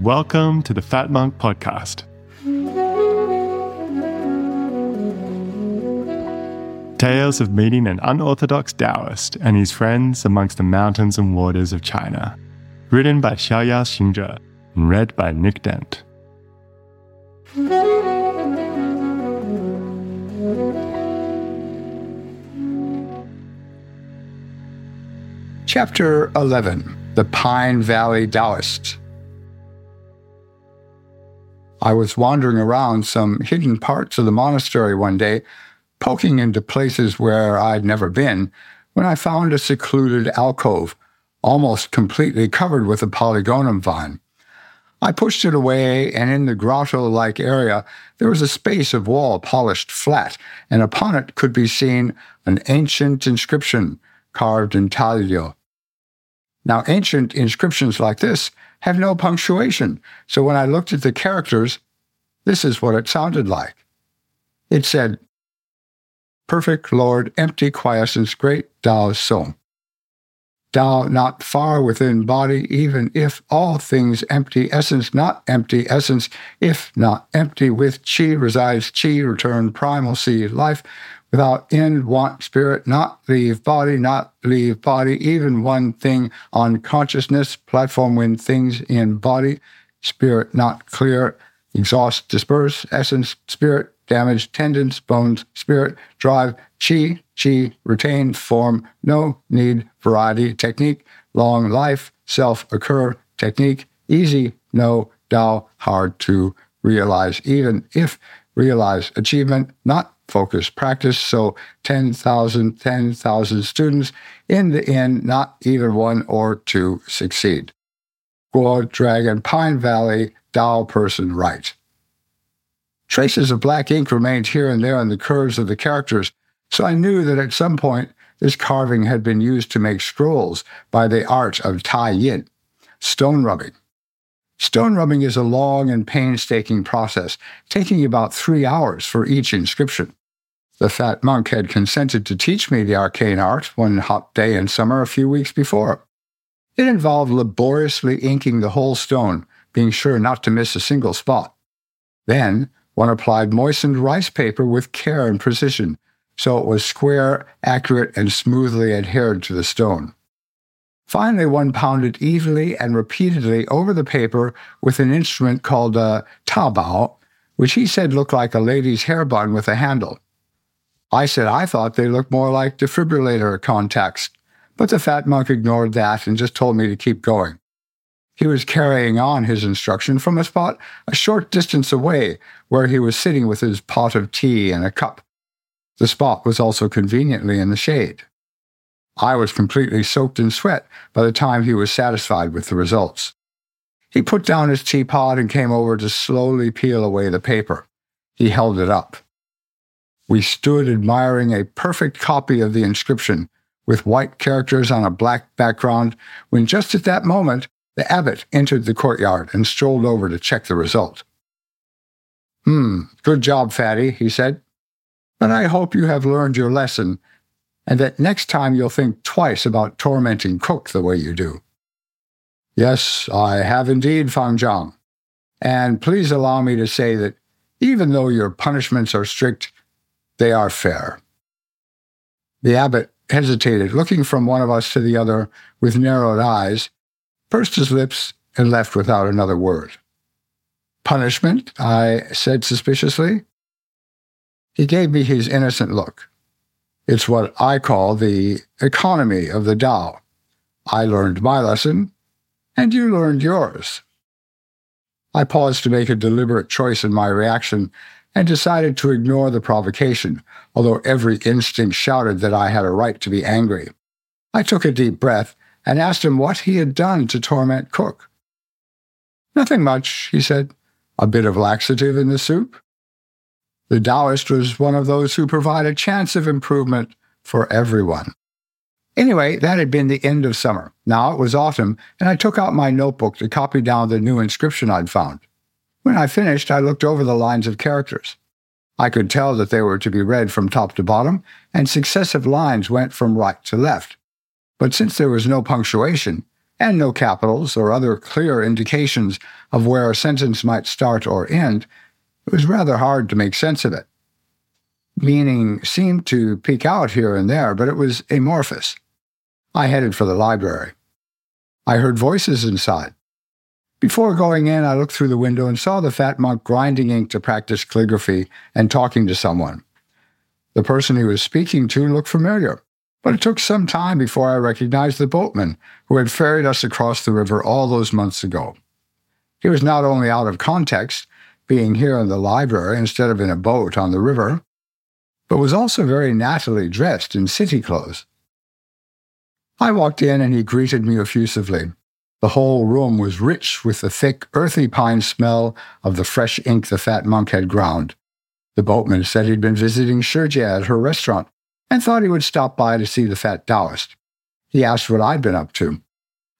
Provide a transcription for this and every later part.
Welcome to the Fat Monk Podcast. Tales of meeting an unorthodox Taoist and his friends amongst the mountains and waters of China. Written by Xiaoyao Xingzhe and read by Nick Dent. Chapter 11 The Pine Valley Taoists. I was wandering around some hidden parts of the monastery one day, poking into places where I'd never been, when I found a secluded alcove, almost completely covered with a polygonum vine. I pushed it away, and in the grotto like area, there was a space of wall polished flat, and upon it could be seen an ancient inscription carved intaglio. Now, ancient inscriptions like this have no punctuation, so when I looked at the characters, this is what it sounded like. It said, Perfect Lord, empty quiescence, great Tao Song. Tao not far within body, even if all things empty essence, not empty essence, if not empty with chi resides chi, return primalcy, life, without end, want spirit, not leave body, not leave body, even one thing on consciousness, platform when things in body, spirit not clear, exhaust, disperse, essence, spirit, damage, tendons, bones, spirit, drive, chi, chi, retain, form, no need, variety, technique, long life, self occur, technique, easy, no, Tao, hard to realize, even if realize achievement, not focus practice. So 10,000, 10,000 students. In the end, not even one or two succeed. Guo Dragon Pine Valley, Tao person right. Traces of black ink remained here and there on the curves of the characters, so I knew that at some point this carving had been used to make scrolls by the art of Tai Yin, stone rubbing. Stone rubbing is a long and painstaking process, taking about three hours for each inscription. The fat monk had consented to teach me the arcane art one hot day in summer a few weeks before. It involved laboriously inking the whole stone, being sure not to miss a single spot. Then one applied moistened rice paper with care and precision, so it was square, accurate, and smoothly adhered to the stone. Finally, one pounded evenly and repeatedly over the paper with an instrument called a tabao, which he said looked like a lady's hair bun with a handle. I said I thought they looked more like defibrillator contacts, but the fat monk ignored that and just told me to keep going. He was carrying on his instruction from a spot a short distance away where he was sitting with his pot of tea and a cup. The spot was also conveniently in the shade. I was completely soaked in sweat by the time he was satisfied with the results. He put down his teapot and came over to slowly peel away the paper. He held it up. We stood admiring a perfect copy of the inscription with white characters on a black background when just at that moment the abbot entered the courtyard and strolled over to check the result. Hmm, good job, Fatty, he said. But I hope you have learned your lesson and that next time you'll think twice about tormenting Cook the way you do. Yes, I have indeed, Fang Zhang. And please allow me to say that even though your punishments are strict, they are fair. The abbot hesitated, looking from one of us to the other with narrowed eyes, pursed his lips, and left without another word. Punishment? I said suspiciously. He gave me his innocent look. It's what I call the economy of the Tao. I learned my lesson, and you learned yours. I paused to make a deliberate choice in my reaction and decided to ignore the provocation, although every instinct shouted that I had a right to be angry. I took a deep breath and asked him what he had done to torment Cook. Nothing much, he said. A bit of laxative in the soup. The Taoist was one of those who provide a chance of improvement for everyone. Anyway, that had been the end of summer. Now it was autumn, and I took out my notebook to copy down the new inscription I'd found. When I finished, I looked over the lines of characters. I could tell that they were to be read from top to bottom, and successive lines went from right to left. But since there was no punctuation, and no capitals or other clear indications of where a sentence might start or end, it was rather hard to make sense of it. Meaning seemed to peek out here and there, but it was amorphous. I headed for the library. I heard voices inside. Before going in, I looked through the window and saw the fat monk grinding ink to practice calligraphy and talking to someone. The person he was speaking to looked familiar, but it took some time before I recognized the boatman who had ferried us across the river all those months ago. He was not only out of context, being here in the library instead of in a boat on the river, but was also very nattily dressed in city clothes. I walked in and he greeted me effusively. The whole room was rich with the thick, earthy pine smell of the fresh ink the fat monk had ground. The boatman said he'd been visiting Shijie at her restaurant and thought he would stop by to see the fat Taoist. He asked what I'd been up to.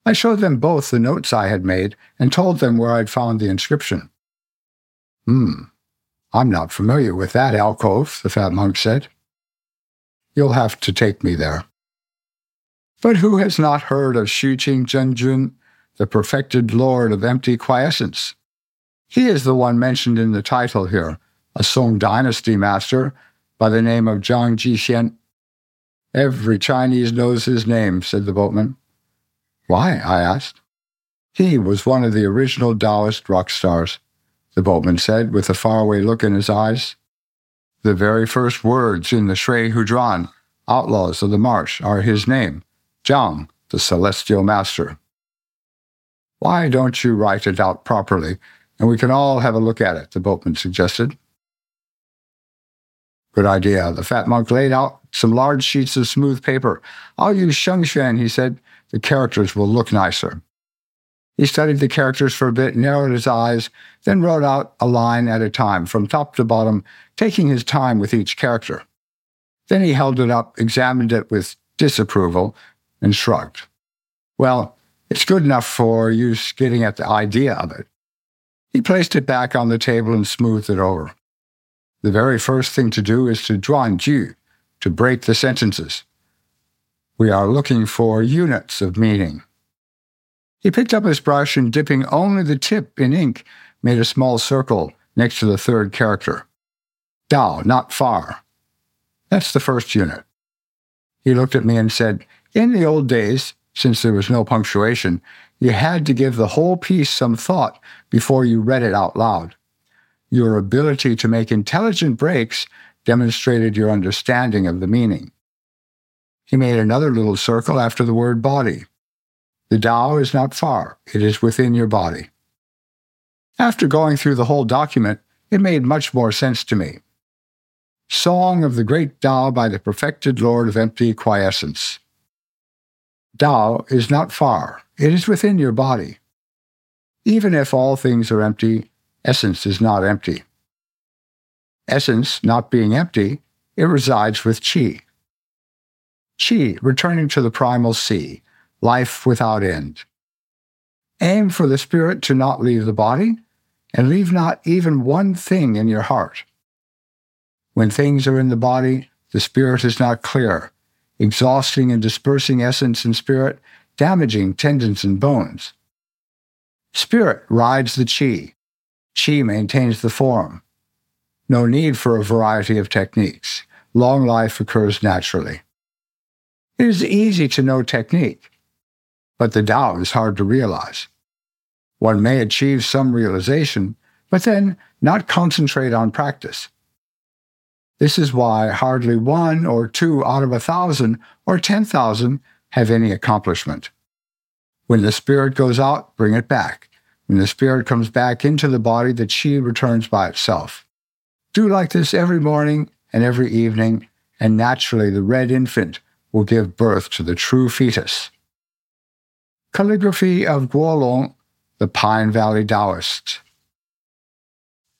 I showed them both the notes I had made and told them where I'd found the inscription. Hmm, I'm not familiar with that alcove, the fat monk said. You'll have to take me there. But who has not heard of Xujing Zhenjun, the perfected lord of empty quiescence? He is the one mentioned in the title here, a Song dynasty master by the name of Zhang Jixian. Every Chinese knows his name, said the boatman. Why? I asked. He was one of the original Taoist rock stars, the boatman said with a faraway look in his eyes. The very first words in the Shui Hu Zhuan, Outlaws of the Marsh, are his name, Zhang, the celestial master. Why don't you write it out properly, and we can all have a look at it, the boatman suggested. Good idea. The fat monk laid out some large sheets of smooth paper. I'll use Shengxuan, he said. The characters will look nicer. He studied the characters for a bit, narrowed his eyes, then wrote out a line at a time, from top to bottom, taking his time with each character. Then he held it up, examined it with disapproval, and shrugged. Well, it's good enough for you getting at the idea of it. He placed it back on the table and smoothed it over the very first thing to do is duan ju, to break the sentences. We are looking for units of meaning. He picked up his brush and, dipping only the tip in ink, made a small circle next to the third character. Dao, not far. That's the first unit. He looked at me and said, In the old days, since there was no punctuation, you had to give the whole piece some thought before you read it out loud. Your ability to make intelligent breaks demonstrated your understanding of the meaning. He made another little circle after the word body. The Tao is not far, it is within your body. After going through the whole document, it made much more sense to me. Song of the Great Tao by the Perfected Lord of Empty Quiescence. Tao is not far, it is within your body. Even if all things are empty, essence is not empty. Essence not being empty, it resides with chi. Chi, returning to the primal sea, life without end. Aim for the spirit to not leave the body, and leave not even one thing in your heart. When things are in the body, the spirit is not clear, exhausting and dispersing essence and spirit, damaging tendons and bones. Spirit rides the chi, Qi maintains the form. No need for a variety of techniques. Long life occurs naturally. It is easy to know technique, but the Tao is hard to realize. One may achieve some realization, but then not concentrate on practice. This is why hardly one or two out of a thousand or ten thousand have any accomplishment. When the spirit goes out, bring it back. When the spirit comes back into the body, the chi returns by itself. Do like this every morning and every evening, and naturally the red infant will give birth to the true fetus. Calligraphy of Guolong, the Pine Valley Taoist.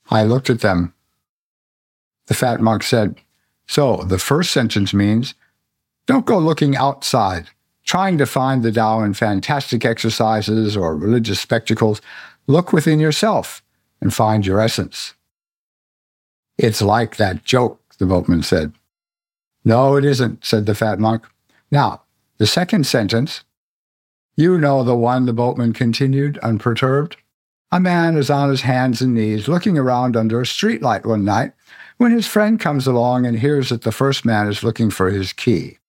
I looked at them. The fat monk said, So the first sentence means, Don't go looking outside trying to find the Tao in fantastic exercises or religious spectacles, look within yourself and find your essence. It's like that joke, the boatman said. No, it isn't, said the fat monk. Now, the second sentence You know the one, the boatman continued, unperturbed. A man is on his hands and knees looking around under a streetlight one night when his friend comes along and hears that the first man is looking for his key.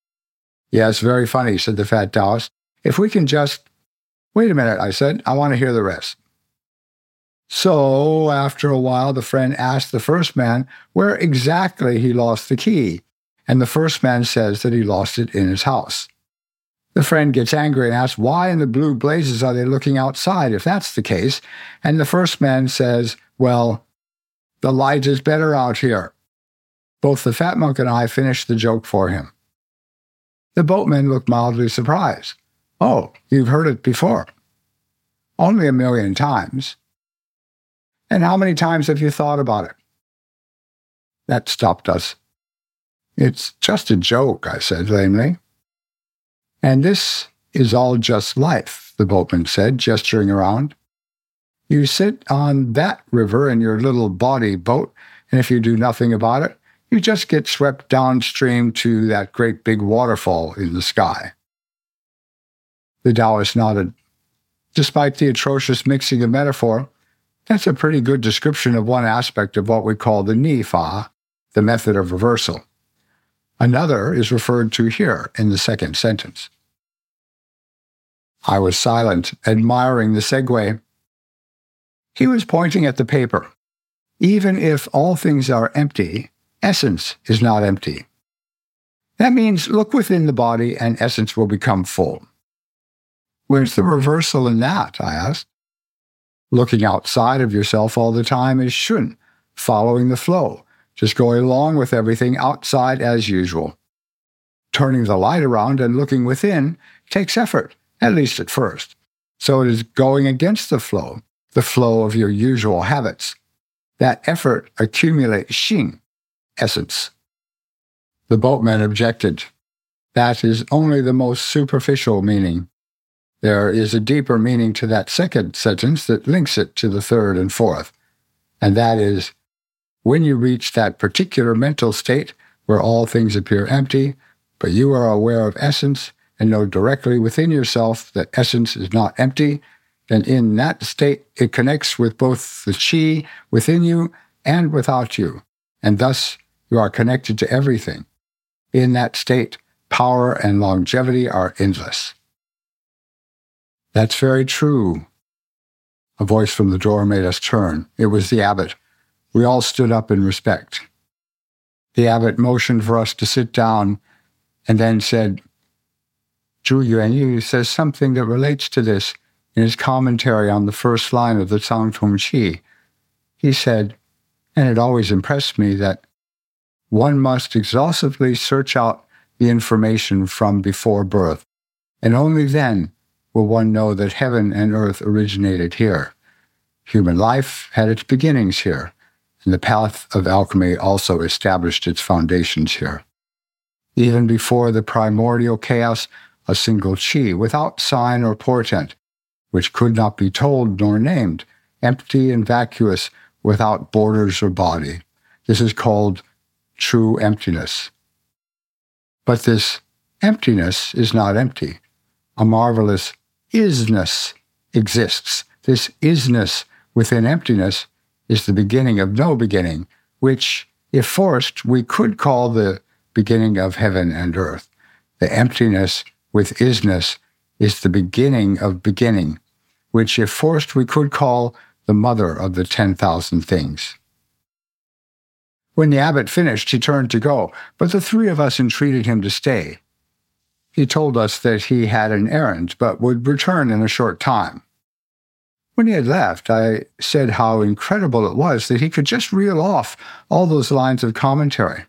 Yes, very funny, said the fat Taoist. If we can just. Wait a minute, I said. I want to hear the rest. So, after a while, the friend asked the first man where exactly he lost the key, and the first man says that he lost it in his house. The friend gets angry and asks, Why in the blue blazes are they looking outside if that's the case? And the first man says, Well, the light is better out here. Both the fat monk and I finished the joke for him. The boatman looked mildly surprised. Oh, you've heard it before. Only a million times. And how many times have you thought about it? That stopped us. It's just a joke, I said lamely. And this is all just life, the boatman said, gesturing around. You sit on that river in your little body boat, and if you do nothing about it, you just get swept downstream to that great big waterfall in the sky. The Taoist nodded. Despite the atrocious mixing of metaphor, that's a pretty good description of one aspect of what we call the Ni Fa, the method of reversal. Another is referred to here in the second sentence. I was silent, admiring the segue. He was pointing at the paper. Even if all things are empty, essence is not empty. That means look within the body and essence will become full. Where's the reversal in that? I asked. Looking outside of yourself all the time is shun, following the flow, just going along with everything outside as usual. Turning the light around and looking within takes effort, at least at first. So it is going against the flow, the flow of your usual habits. That effort accumulates xing, essence. The boatman objected. That is only the most superficial meaning. There is a deeper meaning to that second sentence that links it to the third and fourth, and that is when you reach that particular mental state where all things appear empty, but you are aware of essence and know directly within yourself that essence is not empty, then in that state it connects with both the chi within you and without you, and thus you are connected to everything. In that state, power and longevity are endless. That's very true. A voice from the door made us turn. It was the abbot. We all stood up in respect. The abbot motioned for us to sit down and then said, Zhu Yuanyu says something that relates to this in his commentary on the first line of the Can Tong Qi. He said, and it always impressed me that one must exhaustively search out the information from before birth, and only then will one know that heaven and earth originated here. Human life had its beginnings here, and the path of alchemy also established its foundations here. Even before the primordial chaos, a single chi, without sign or portent, which could not be told nor named, empty and vacuous, without borders or body. This is called true emptiness. But this emptiness is not empty. A marvelous isness exists. This isness within emptiness is the beginning of no beginning, which, if forced, we could call the beginning of heaven and earth. The emptiness with isness is the beginning of beginning, which, if forced, we could call the mother of the 10,000 things. When the abbot finished, he turned to go, but the three of us entreated him to stay. He told us that he had an errand, but would return in a short time. When he had left, I said how incredible it was that he could just reel off all those lines of commentary.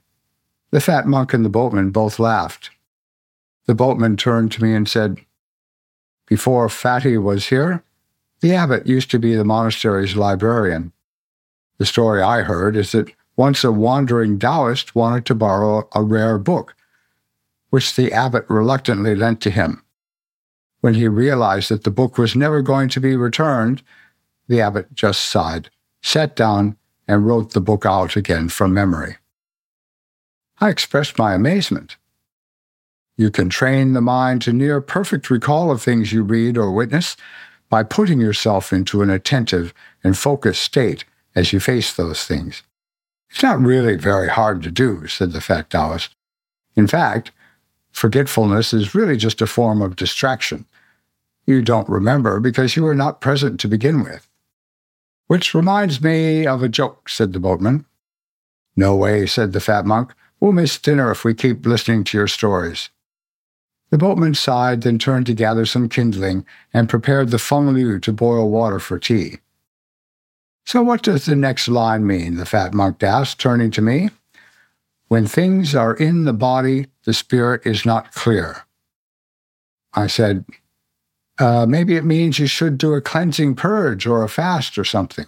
The fat monk and the boatman both laughed. The boatman turned to me and said, Before Fatty was here, the abbot used to be the monastery's librarian. The story I heard is that once a wandering Taoist wanted to borrow a rare book, which the abbot reluctantly lent to him. When he realized that the book was never going to be returned, the abbot just sighed, sat down, and wrote the book out again from memory. I expressed my amazement. You can train the mind to near perfect recall of things you read or witness by putting yourself into an attentive and focused state as you face those things. It's not really very hard to do, said the fat Taoist. In fact, forgetfulness is really just a form of distraction. You don't remember because you were not present to begin with. Which reminds me of a joke, said the boatman. No way, said the fat monk. We'll miss dinner if we keep listening to your stories. The boatman sighed, then turned to gather some kindling and prepared the feng liu to boil water for tea. So what does the next line mean? the fat monk asked, turning to me. When things are in the body, the spirit is not clear. I said, uh, maybe it means you should do a cleansing purge or a fast or something.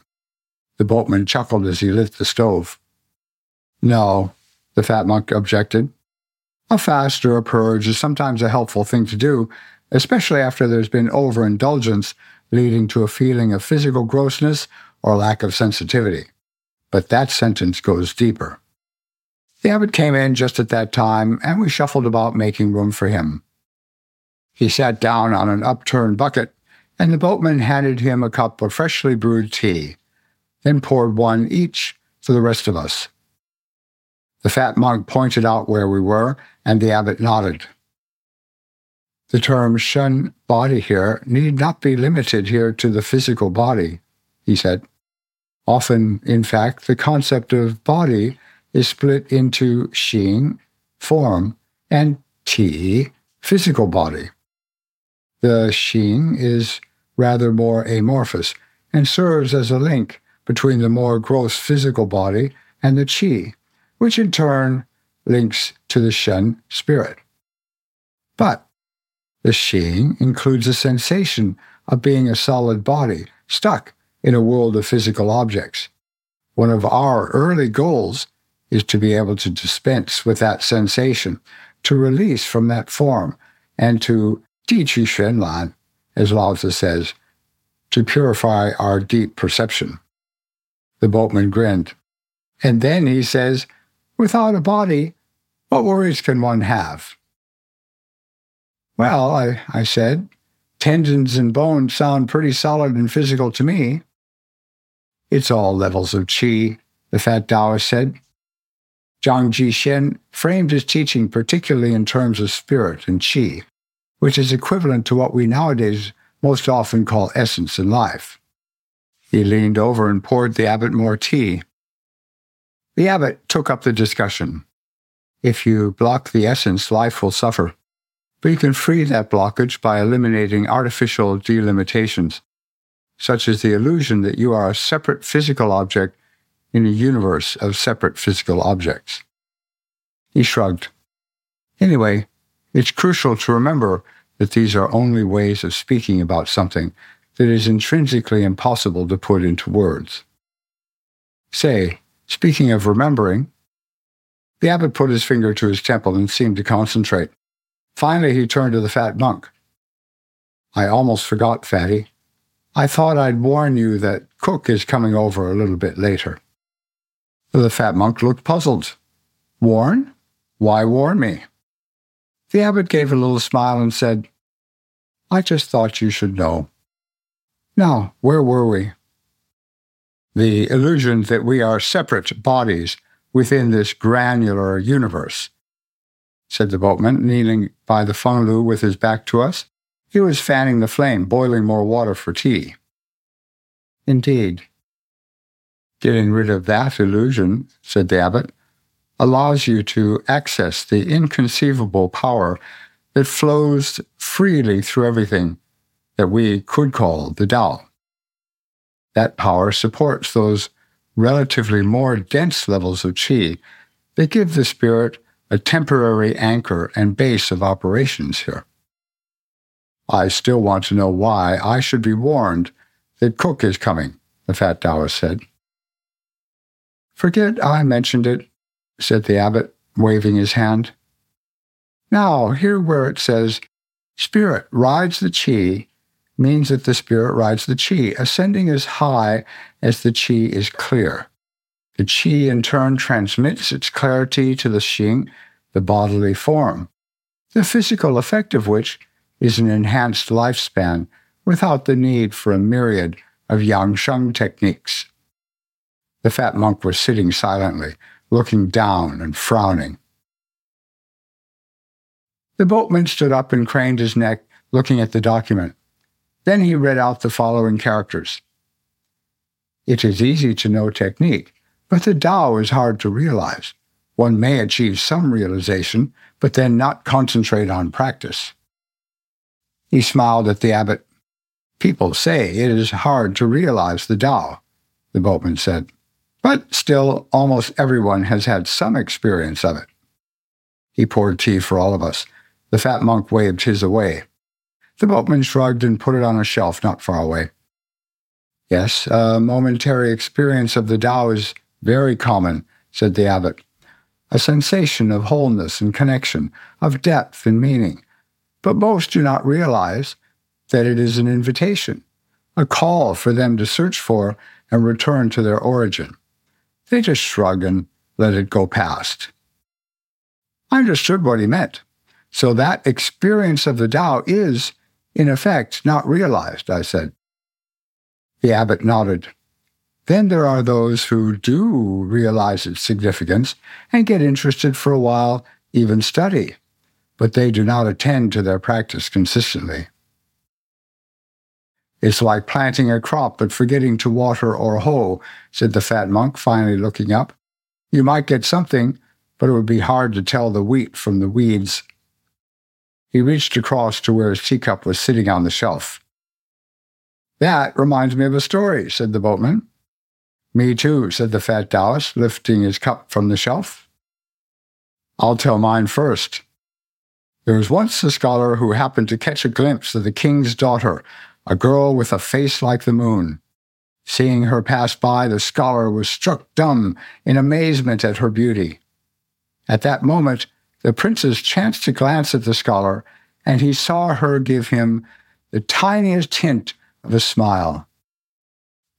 The boatman chuckled as he lit the stove. No, the fat monk objected. A fast or a purge is sometimes a helpful thing to do, especially after there's been overindulgence leading to a feeling of physical grossness or lack of sensitivity. But that sentence goes deeper. The abbot came in just at that time, and we shuffled about making room for him. He sat down on an upturned bucket, and the boatman handed him a cup of freshly brewed tea, then poured one each for the rest of us. The fat monk pointed out where we were, and the abbot nodded. The term shun body here need not be limited here to the physical body, he said. Often, in fact, the concept of body is split into Xing, form, and Ti, physical body. The Xing is rather more amorphous and serves as a link between the more gross physical body and the Qi, which in turn links to the Shen spirit. But the Xing includes a sensation of being a solid body stuck in a world of physical objects. One of our early goals is to be able to dispense with that sensation, to release from that form, and to Di Qi Xuan Lan, as Lao Tzu says, to purify our deep perception. The boatman grinned. And then he says, Without a body, what worries can one have? Well, I, I said, tendons and bones sound pretty solid and physical to me. It's all levels of qi, the fat Taoist said. Zhang Jixian framed his teaching particularly in terms of spirit and qi, which is equivalent to what we nowadays most often call essence in life. He leaned over and poured the abbot more tea. The abbot took up the discussion. If you block the essence, life will suffer. But you can free that blockage by eliminating artificial delimitations, such as the illusion that you are a separate physical object in a universe of separate physical objects. He shrugged. Anyway, it's crucial to remember that these are only ways of speaking about something that is intrinsically impossible to put into words. Say, Speaking of remembering, the abbot put his finger to his temple and seemed to concentrate. Finally, he turned to the fat monk. I almost forgot, Fatty. I thought I'd warn you that Cook is coming over a little bit later. The fat monk looked puzzled. Warn? Why warn me? The abbot gave a little smile and said, I just thought you should know. Now, where were we? the illusion that we are separate bodies within this granular universe, said the boatman, kneeling by the feng liu with his back to us. He was fanning the flame, boiling more water for tea. Indeed. Getting rid of that illusion, said the abbot, allows you to access the inconceivable power that flows freely through everything that we could call the Tao that power supports those relatively more dense levels of qi that give the spirit a temporary anchor and base of operations here. I still want to know why I should be warned that Cook is coming, the fat Taoist said. Forget I mentioned it, said the abbot, waving his hand. Now, here where it says, Spirit rides the qi means that the spirit rides the chi, ascending as high as the chi is clear. The chi in turn transmits its clarity to the xing, the bodily form. the physical effect of which is an enhanced lifespan without the need for a myriad of Yang Sheng techniques. The fat monk was sitting silently, looking down and frowning. The boatman stood up and craned his neck, looking at the document. Then he read out the following characters. It is easy to know technique, but the Tao is hard to realize. One may achieve some realization, but then not concentrate on practice. He smiled at the abbot. People say it is hard to realize the Tao, the boatman said. But still, almost everyone has had some experience of it. He poured tea for all of us. The fat monk waved his away. The boatman shrugged and put it on a shelf not far away. Yes, a momentary experience of the Tao is very common, said the abbot. A sensation of wholeness and connection, of depth and meaning. But most do not realize that it is an invitation, a call for them to search for and return to their origin. They just shrug and let it go past. I understood what he meant. So that experience of the Tao is, in effect, not realized, I said. The abbot nodded. Then there are those who do realize its significance and get interested for a while, even study, but they do not attend to their practice consistently. It's like planting a crop but forgetting to water or hoe, said the fat monk, finally looking up. You might get something, but it would be hard to tell the wheat from the weeds. He reached across to where his teacup was sitting on the shelf. That reminds me of a story, said the boatman. Me too, said the fat Taoist, lifting his cup from the shelf. I'll tell mine first. There was once a scholar who happened to catch a glimpse of the king's daughter, a girl with a face like the moon. Seeing her pass by, the scholar was struck dumb in amazement at her beauty. At that moment, the princess chanced to glance at the scholar, and he saw her give him the tiniest hint of a smile.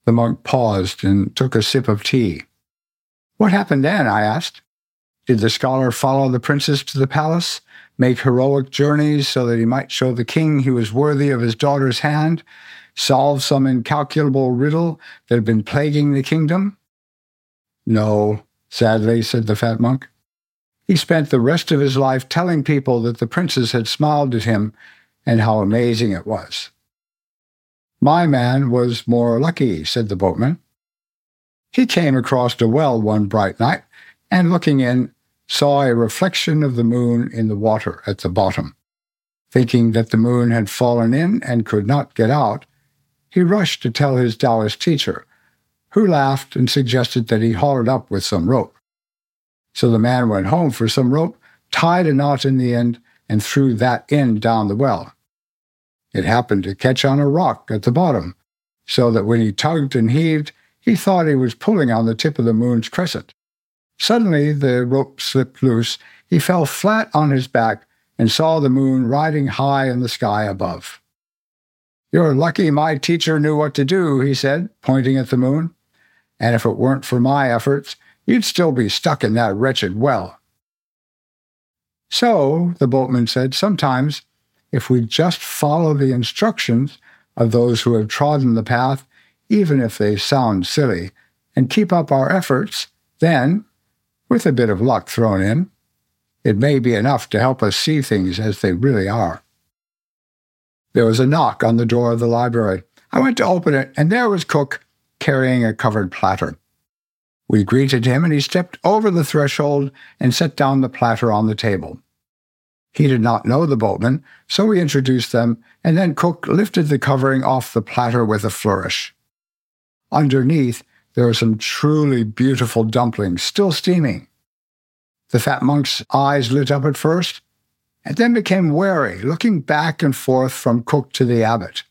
The monk paused and took a sip of tea. What happened then? I asked. Did the scholar follow the princess to the palace, make heroic journeys so that he might show the king he was worthy of his daughter's hand, solve some incalculable riddle that had been plaguing the kingdom? No, sadly, said the fat monk. He spent the rest of his life telling people that the princess had smiled at him and how amazing it was. My man was more lucky, said the boatman. He came across a well one bright night, and looking in, saw a reflection of the moon in the water at the bottom. Thinking that the moon had fallen in and could not get out, he rushed to tell his Taoist teacher, who laughed and suggested that he haul it up with some rope. So the man went home for some rope, tied a knot in the end, and threw that end down the well. It happened to catch on a rock at the bottom, so that when he tugged and heaved, he thought he was pulling on the tip of the moon's crescent. Suddenly the rope slipped loose. He fell flat on his back and saw the moon riding high in the sky above. You're lucky my teacher knew what to do, he said, pointing at the moon. And if it weren't for my efforts, you'd still be stuck in that wretched well. So, the boatman said, sometimes, if we just follow the instructions of those who have trodden the path, even if they sound silly, and keep up our efforts, then, with a bit of luck thrown in, it may be enough to help us see things as they really are. There was a knock on the door of the library. I went to open it, and there was Cook carrying a covered platter. We greeted him, and he stepped over the threshold and set down the platter on the table. He did not know the boatman, so we introduced them, and then Cook lifted the covering off the platter with a flourish. Underneath, there were some truly beautiful dumplings, still steaming. The fat monk's eyes lit up at first, and then became wary, looking back and forth from Cook to the abbot.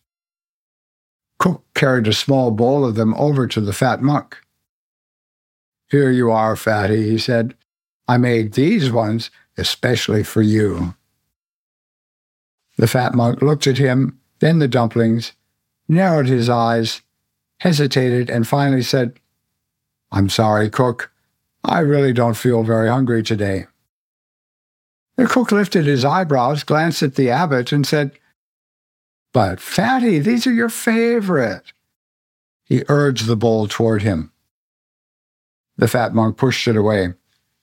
Cook carried a small bowl of them over to the fat monk. Here you are, fatty, he said. I made these ones especially for you. The fat monk looked at him, then the dumplings, narrowed his eyes, hesitated, and finally said, I'm sorry, cook. I really don't feel very hungry today. The cook lifted his eyebrows, glanced at the abbot, and said, But, Fatty, these are your favorite. He urged the bowl toward him. The fat monk pushed it away.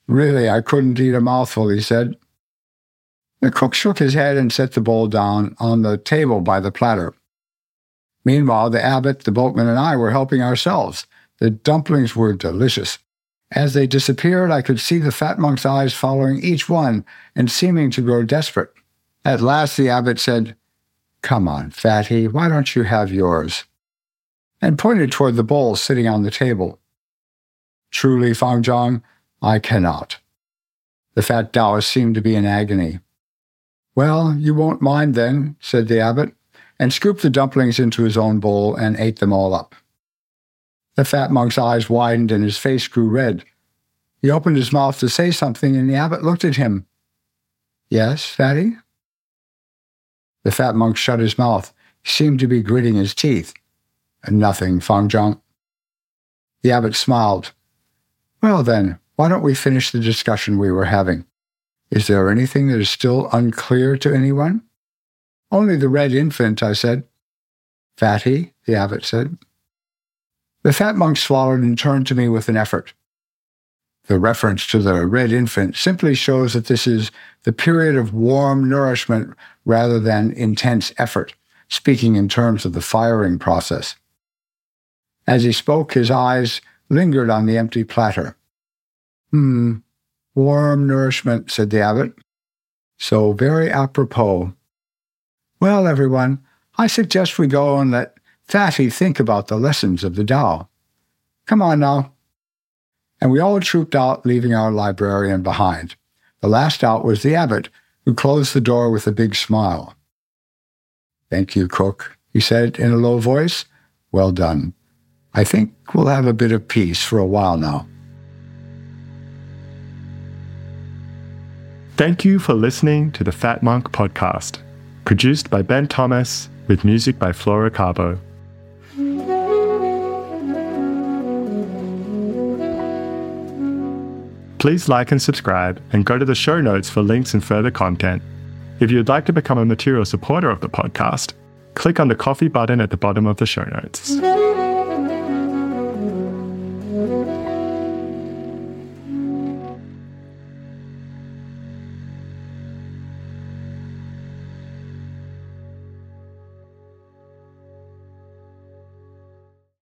Really, I couldn't eat a mouthful, he said. The cook shook his head and set the bowl down on the table by the platter. Meanwhile, the abbot, the boatman, and I were helping ourselves. The dumplings were delicious. As they disappeared, I could see the fat monk's eyes following each one and seeming to grow desperate. At last, the abbot said, Come on, fatty, why don't you have yours? And pointed toward the bowl sitting on the table. Truly, Fang Zhang, I cannot. The fat Taoist seemed to be in agony. Well, you won't mind then, said the abbot, and scooped the dumplings into his own bowl and ate them all up. The fat monk's eyes widened and his face grew red. He opened his mouth to say something, and the abbot looked at him. Yes, fatty? The fat monk shut his mouth. He seemed to be gritting his teeth. Nothing, Fang Zhang. The abbot smiled. Well, then, why don't we finish the discussion we were having? Is there anything that is still unclear to anyone? Only the red infant, I said. Fatty, the abbot said. The fat monk swallowed and turned to me with an effort. The reference to the red infant simply shows that this is the period of warm nourishment rather than intense effort, speaking in terms of the firing process. As he spoke, his eyes lingered on the empty platter. Hmm, warm nourishment, said the abbot. So very apropos. Well, everyone, I suggest we go and let Fatty think about the lessons of the Tao. Come on now. And we all trooped out, leaving our librarian behind. The last out was the abbot, who closed the door with a big smile. Thank you, cook, he said in a low voice. Well done. I think we'll have a bit of peace for a while now. Thank you for listening to the Fat Monk podcast, produced by Ben Thomas with music by Flora Carbo. Please like and subscribe and go to the show notes for links and further content. If you'd like to become a material supporter of the podcast, click on the Ko-fi button at the bottom of the show notes.